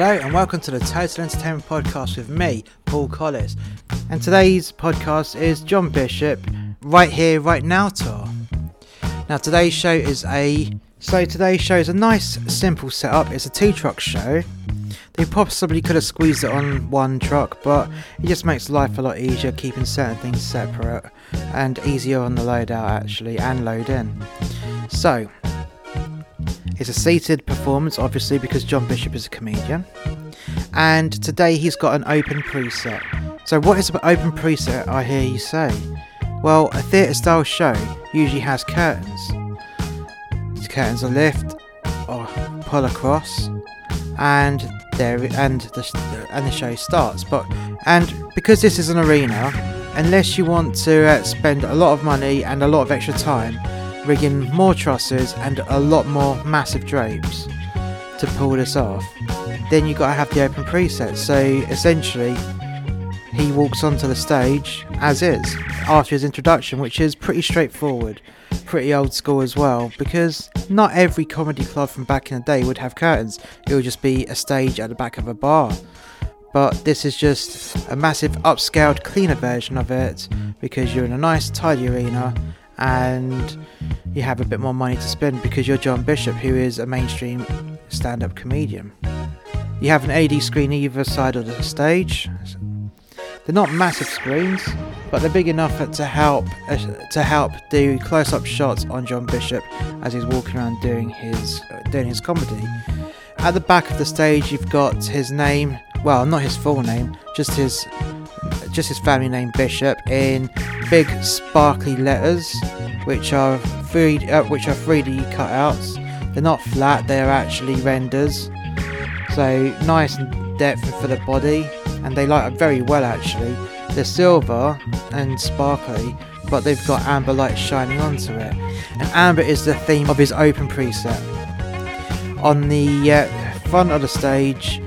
Hello and welcome to the Total Entertainment Podcast with me, Paul Collis. And today's podcast is John Bishop, Right Here, Right Now tour. Now today's show is a so today's show is a nice simple setup. It's a two truck show. They possibly could have squeezed it on one truck, but it just makes life a lot easier keeping certain things separate and easier on the loadout actually and load in. So it's a seated performance, obviously, because John Bishop is a comedian. And today he's got an open preset. So, what is an open preset, I hear you say? Well, a theatre style show usually has curtains. These curtains are lift or pull across, and there and the and the show starts. But and because this is an arena, unless you want to uh, spend a lot of money and a lot of extra time rigging more trusses and a lot more massive drapes to pull this off, then you got to have the open preset. So essentially, he walks onto the stage as is after his introduction, which is pretty straightforward, pretty old school as well, because not every comedy club from back in the day would have curtains. It would just be a stage at the back of a bar. But this is just a massive upscaled, cleaner version of it because you're in a nice, tidy arena and you have a bit more money to spend because you're John Bishop, who is a mainstream stand up comedian. You have an AD screen either side of the stage. They're not massive screens, but they're big enough to help uh, to help do close-up shots on John Bishop as he's walking around doing his doing his comedy. At the back of the stage, you've got his name. Well, not his full name, just his just his family name Bishop in big sparkly letters, which are three uh, which are 3D cutouts. They're not flat; they are actually renders. So nice and depth for the body, and they light up very well actually. They're silver and sparkly, but they've got amber light shining onto it. And amber is the theme of his open preset. On the uh, front of the stage,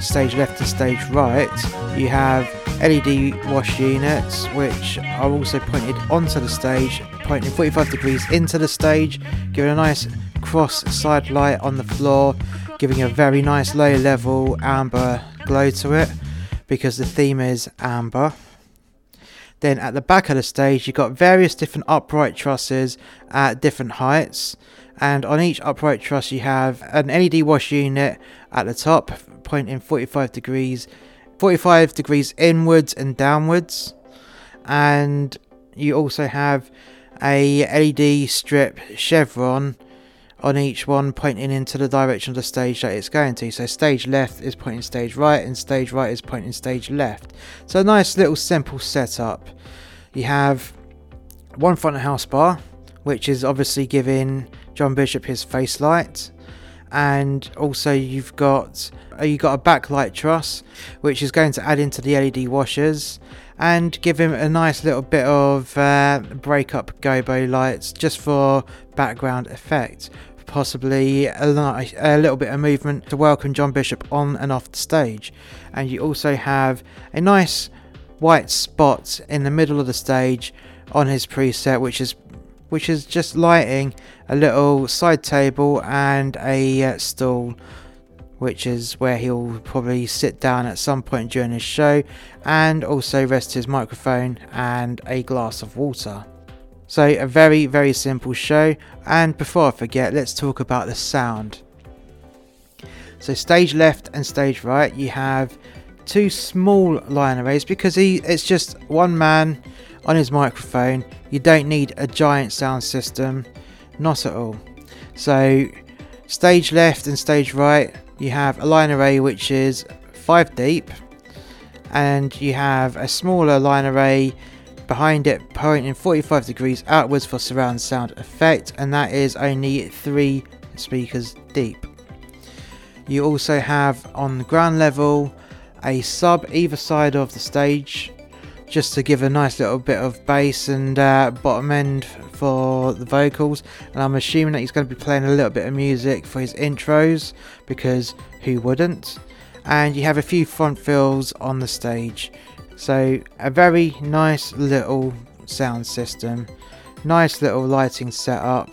stage left and stage right, you have LED wash units which are also pointed onto the stage, pointing 45 degrees into the stage, giving a nice cross side light on the floor, giving a very nice low level amber glow to it because the theme is amber. Then at the back of the stage, you've got various different upright trusses at different heights, and on each upright truss, you have an LED wash unit at the top, pointing 45 degrees 45 degrees inwards and downwards and you also have a LED strip chevron on each one pointing into the direction of the stage that it's going to. So stage left is pointing stage right and stage right is pointing stage left. So a nice little simple setup. You have one front of house bar which is obviously giving John Bishop his face light and also you've got uh, you got a backlight truss which is going to add into the LED washers and give him a nice little bit of uh, break up gobo lights just for background effect. Possibly a, a, little bit of movement to welcome John Bishop on and off the stage. And you also have a nice white spot in the middle of the stage on his preset which is which is just lighting a little side table and a uh, stool which is where he'll probably sit down at some point during his show and also rest his microphone and a glass of water. So, a very, very simple show. And before I forget, let's talk about the sound. So, stage left and stage right, you have two small line arrays because he it's just one man on his microphone. You don't need a giant sound system, not at all. So, stage left and stage right, you have a line array which is 5 deep, and you have a smaller line array behind it pointing 45 degrees outwards for surround sound effect, and that is only 3 speakers deep. You also have on the ground level a sub either side of the stage just to give a nice little bit of bass and uh, bottom end for the vocals. And I'm assuming that he's going to be playing a little bit of music for his intros because who wouldn't? And you have a few front fills on the stage. So, a very nice little sound system, nice little lighting setup,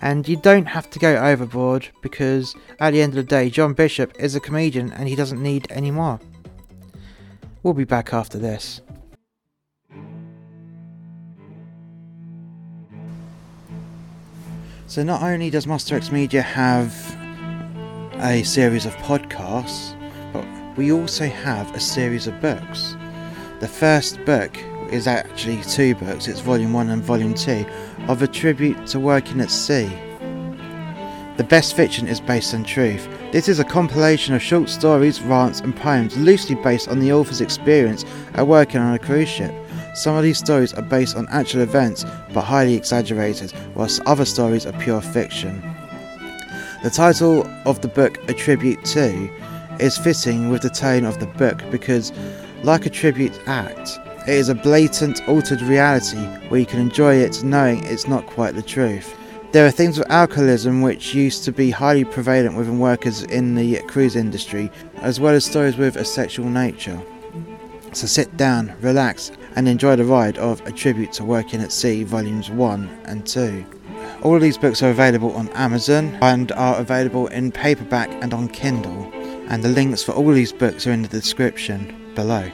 And you don't have to go overboard because at the end of the day, John Bishop is a comedian and he doesn't need any more. We'll be back after this. So, not only does Master X Media have a series of podcasts, but we also have a series of books. The first book is actually two books, it's Volume 1 and Volume 2, of a tribute to working at sea. The best fiction is based on truth. This is a compilation of short stories, rants, and poems loosely based on the author's experience at working on a cruise ship. Some of these stories are based on actual events but highly exaggerated, whilst other stories are pure fiction. The title of the book, A Tribute To, is fitting with the tone of the book because, like a tribute act, it is a blatant, altered reality where you can enjoy it knowing it's not quite the truth. There are things with alcoholism which used to be highly prevalent within workers in the cruise industry, as well as stories with a sexual nature. So sit down, relax, and enjoy the ride of A Tribute to Working at Sea, Volumes 1 and 2. All of these books are available on Amazon and are available in paperback and on Kindle, and the links for all these books are in the description below.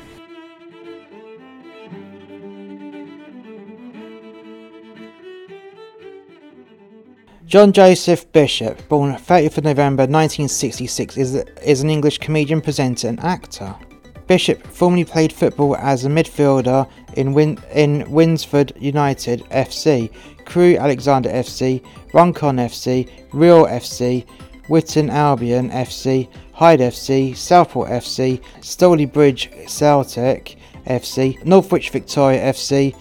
John Joseph Bishop, born 30th of November 1966, is, is an English comedian, presenter, and actor. Bishop formerly played football as a midfielder in, Win- in Winsford United FC, Crewe Alexandra FC, Runcorn FC, Rhyl FC, Witton Albion FC, Hyde FC, Southport FC, Stalybridge Celtic FC, Northwich Victoria FC,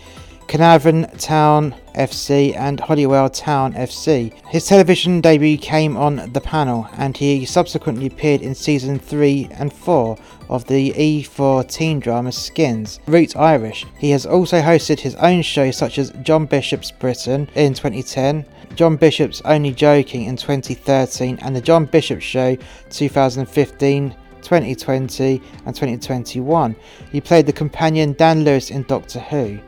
Caernarfon Town FC and Holywell Town FC. His television debut came on The Panel and he subsequently appeared in season 3 and 4 of the E4 teen drama Skins, Roots Irish. He has also hosted his own shows such as John Bishop's Britain in 2010, John Bishop's Only Joking in 2013 and The John Bishop Show 2015 2020 and 2021. He played the companion Dan Lewis in Doctor Who.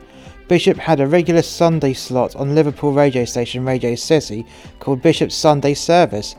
Bishop had a regular Sunday slot on Liverpool radio station Radio City called Bishop's Sunday Service.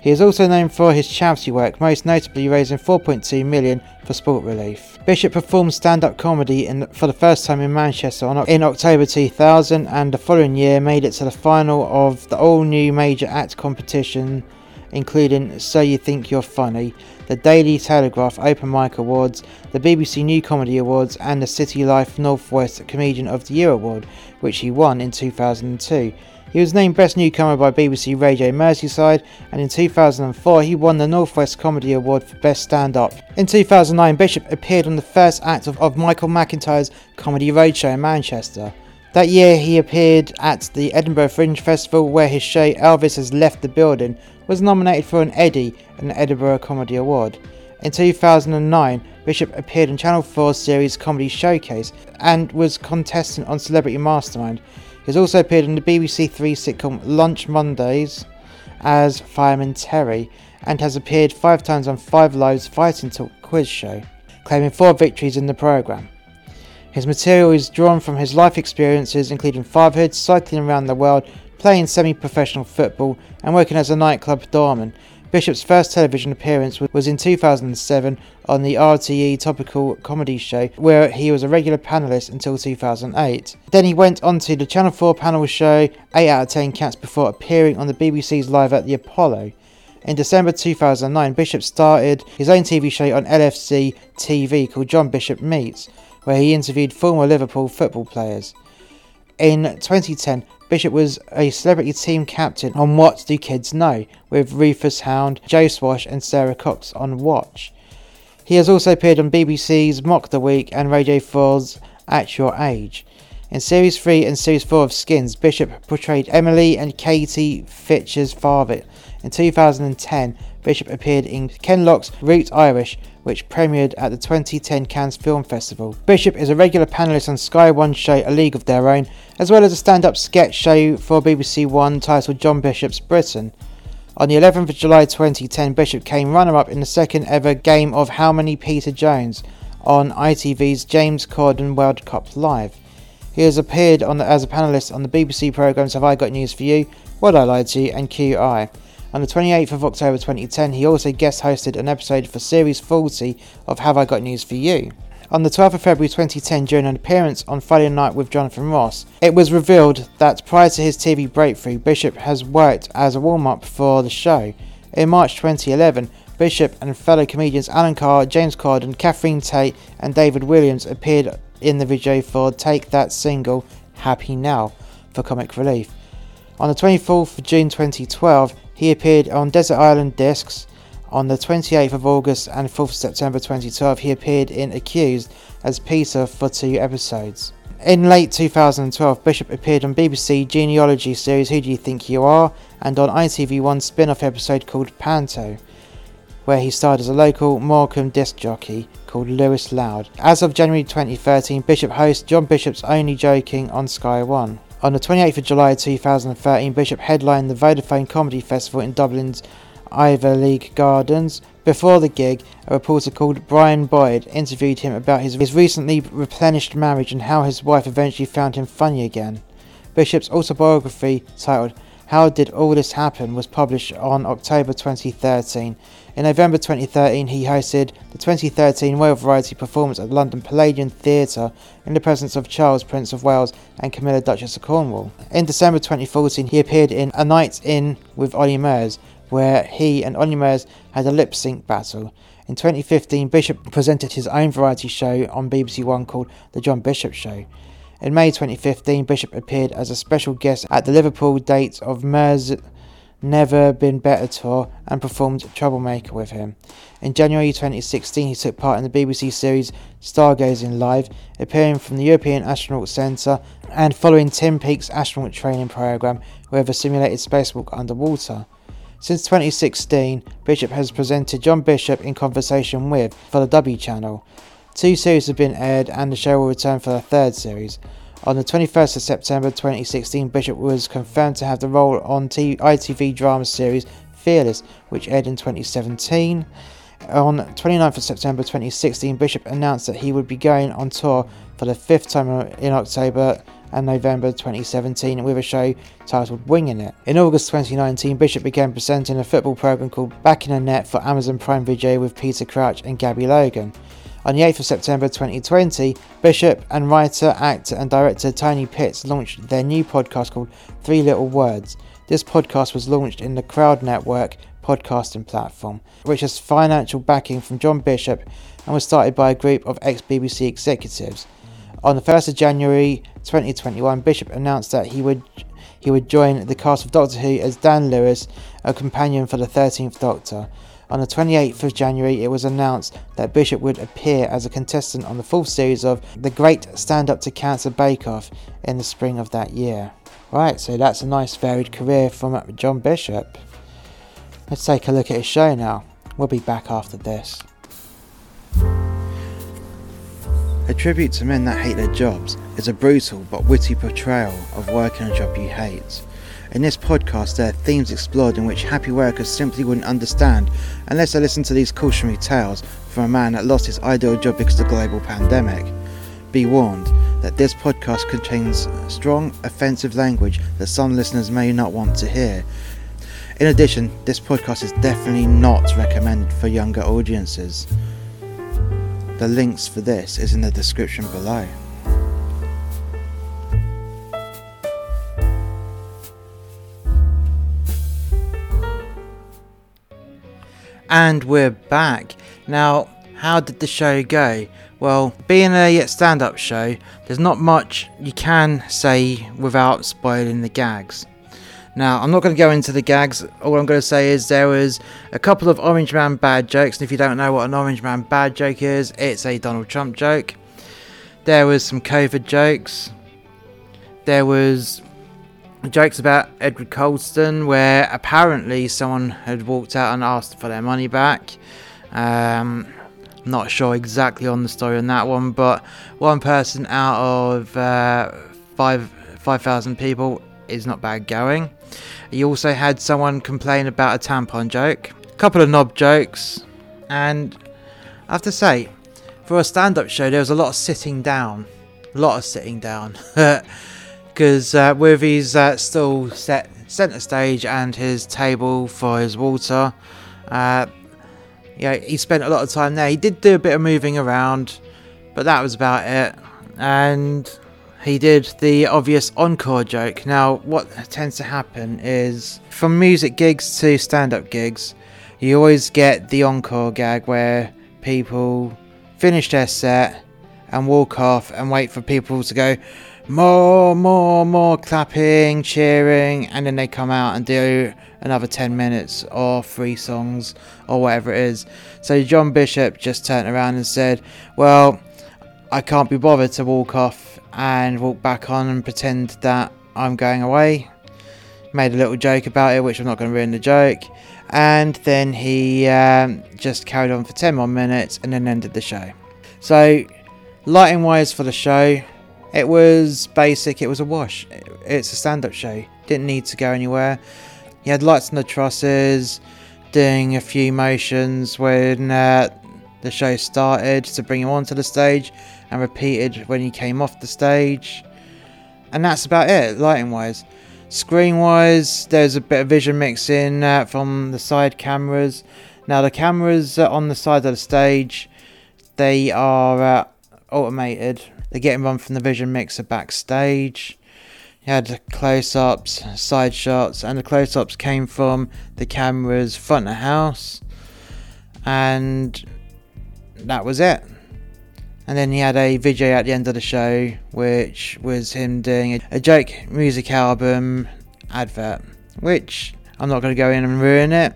He is also known for his charity work, most notably raising 4.2 million for sport relief. Bishop performed stand-up comedy in, for the first time in Manchester on, in October 2000 and the following year made it to the final of the all-new major act competition including So You Think You're Funny, the Daily Telegraph Open Mic Awards, the BBC New Comedy Awards, and the City Life Northwest Comedian of the Year Award, which he won in 2002. He was named Best Newcomer by BBC Radio Merseyside, and in 2004 he won the Northwest Comedy Award for Best Stand Up. In 2009, Bishop appeared on the first act of, of Michael McIntyre's Comedy Roadshow in Manchester. That year, he appeared at the Edinburgh Fringe Festival, where his show Elvis Has Left the Building was nominated for an Eddie an Edinburgh Comedy Award. In 2009, Bishop appeared in Channel 4's series Comedy Showcase and was contestant on Celebrity Mastermind. He has also appeared in the BBC Three sitcom Lunch Monkeys as Fireman Terry and has appeared five times on Five Lives Fighting Talk quiz show, claiming four victories in the programme. His material is drawn from his life experiences, including fatherhood, cycling around the world, playing semi professional football, and working as a nightclub doorman. Bishop's first television appearance was in 2007 on the RTE topical comedy show, where he was a regular panelist until 2008. Then he went on to the Channel 4 panel show 8 out of 10 Cats before appearing on the BBC's Live at the Apollo. In December 2009, Bishop started his own TV show on LFC TV called John Bishop Meets, where he interviewed former Liverpool football players. In 2010, Bishop was a celebrity team captain on What Do Kids Know, with Rufus Hound, Joe Swash, and Sara Cox on Watch. He has also appeared on BBC's Mock the Week and Radio 4's At Your Age. In Series 3 and Series 4 of Skins, Bishop portrayed Emily and Katie Fitcher's father. In 2010, Bishop appeared in Ken Loach's Route Irish, which premiered at the 2010 Cannes Film Festival. Bishop is a regular panelist on Sky One show A League of Their Own, as well as a stand up sketch show for BBC One titled John Bishop's Britain. On the 11th of July 2010, Bishop came runner up in the second ever game of How Many Peter Jones on ITV's James Corden World Cup Live. He has appeared the, as a panelist on the BBC programmes Have I Got News for You, What I Lied to You, and QI. On the 28th of October 2010, he also guest hosted an episode for Series 40 of Have I Got News for You. On the 12th of February 2010, during an appearance on Friday Night with Jonathan Ross, it was revealed that prior to his TV breakthrough, Bishop has worked as a warm up for the show. In March 2011, Bishop and fellow comedians Alan Carr, James Corden, Catherine Tate, and David Walliams appeared in the video for Take That single, Happy Now, for comic relief. On the 24th of June 2012, he appeared on Desert Island Discs. On the 28th of August and 4th of September 2012, he appeared in Accused as Peter for two episodes. In late 2012, Bishop appeared on BBC genealogy series Who Do You Think You Are and on ITV1 spin off episode called Panto, where he starred as a local Morecambe disc jockey called Lewis Loud. As of January 2013, Bishop hosts John Bishop's Only Joking on Sky One. On the 28th of July 2013, Bishop headlined the Vodafone Comedy Festival in Dublin's Iveagh Gardens. Before the gig, a reporter called Brian Boyd interviewed him about his, his recently replenished marriage and how his wife eventually found him funny again. Bishop's autobiography, titled How Did All This Happen, was published on October 2013. In November 2013, he hosted the 2013 Royal Variety performance at the London Palladium Theatre in the presence of Charles, Prince of Wales, and Camilla, Duchess of Cornwall. In December 2014, he appeared in A Night In with Olly Murs, where he and Olly Murs had a lip sync battle. In 2015, Bishop presented his own variety show on BBC One called The John Bishop Show. In May 2015, Bishop appeared as a special guest at the Liverpool date of Murs' Never Been Better tour and performed Troublemaker with him. In January 2016, he took part in the BBC series Stargazing Live, appearing from the European Astronaut Centre and following Tim Peake's astronaut training program with a simulated spacewalk underwater. Since 2016, Bishop has presented John Bishop in Conversation with for the W Channel. Two series have been aired, and the show will return for a third series. On the 21st of September 2016, Bishop was confirmed to have the role on T- ITV drama series Fearless, which aired in 2017. On 29th of September 2016, Bishop announced that he would be going on tour for the fifth time in October and November 2017 with a show titled Winging It. In August 2019, Bishop began presenting a football program called Back in the Net for Amazon Prime Video with Peter Crouch and Gabby Logan. On the 8th of September 2020, Bishop and writer, actor, and director Tony Pitts launched their new podcast called Three Little Words. This podcast was launched in the Crowd Network podcasting platform, which has financial backing from John Bishop and was started by a group of ex BBC executives. On the 1st of January 2021, Bishop announced that he would he would join the cast of Doctor Who as Dan Lewis, a companion for the 13th Doctor. On the 28th of January, it was announced that Bishop would appear as a contestant on the fourth series of The Great Stand Up to Cancer Bake Off in the spring of that year. Right, so that's a nice varied career from John Bishop. Let's take a look at his show now. We'll be back after this. A tribute to men that hate their jobs is a brutal but witty portrayal of working a job you hate. In this podcast, there are themes explored in which happy workers simply wouldn't understand unless they listened to these cautionary tales from a man that lost his ideal job because of the global pandemic. Be warned that this podcast contains strong, offensive language that some listeners may not want to hear. In addition, this podcast is definitely not recommended for younger audiences. The links for this is in the description below. And we're back. Now, how did the show go? Well, being a stand up show, there's not much you can say without spoiling the gags. Now, I'm not going to go into the gags. All I'm going to say is there was a couple of Orange Man bad jokes. And if you don't know what an Orange Man bad joke is, it's a Donald Trump joke. There was some COVID jokes. There was jokes about Edward Colston, where apparently someone had walked out and asked for their money back. Um, not sure exactly on the story on that one, but one person out of uh, five five thousand people is not bad going. You also had someone complain about a tampon joke, a couple of knob jokes, and I have to say, for a stand-up show, there was a lot of sitting down, a lot of sitting down. because uh, with his uh, stall set centre stage and his table for his water. Uh, yeah, he spent a lot of time there. He did do a bit of moving around, but that was about it. And he did the obvious encore joke. Now, what tends to happen is from music gigs to stand up gigs, you always get the encore gag where people finish their set and walk off and wait for people to go more, more, more clapping, cheering, and then they come out and do another 10 minutes or three songs or whatever it is. So John Bishop just turned around and said, Well, I can't be bothered to walk off and walk back on and pretend that I'm going away. Made a little joke about it, which I'm not going to ruin the joke. And then he um, just carried on for 10 more minutes and then ended the show. So, lighting wise for the show, it was basic, it was a wash. It's a stand up show, didn't need to go anywhere. He had lights on the trusses, doing a few motions when uh, the show started to bring him onto the stage, and repeated when he came off the stage. And that's about it, lighting wise. Screen wise, there's a bit of vision mixing uh, from the side cameras. Now, the cameras on the side of the stage, they are uh, automated. They're getting run from the vision mixer backstage. You had close ups, side shots, and the close ups came from the cameras front of house. And that was it. And then he had a video at the end of the show, which was him doing a joke music album advert, which I'm not going to go in and ruin it.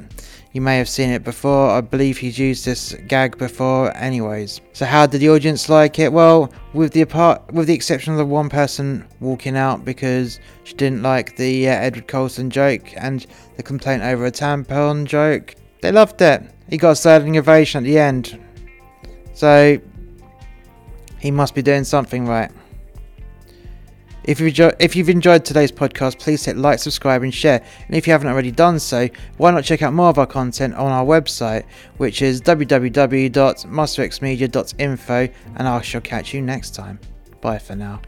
You may have seen it before. I believe he's used this gag before, anyways. So how did the audience like it? Well, with the apart, with the exception of the one person walking out because she didn't like the uh, Edward Colston joke and the complaint over a tampon joke, they loved it. He got a standing ovation at the end. So he must be doing something right. If you've, enjoyed, if you've enjoyed today's podcast, please hit like, subscribe, and share. And if you haven't already done so, why not check out more of our content on our website, which is www.masterxmedia.info, and I shall catch you next time. Bye for now.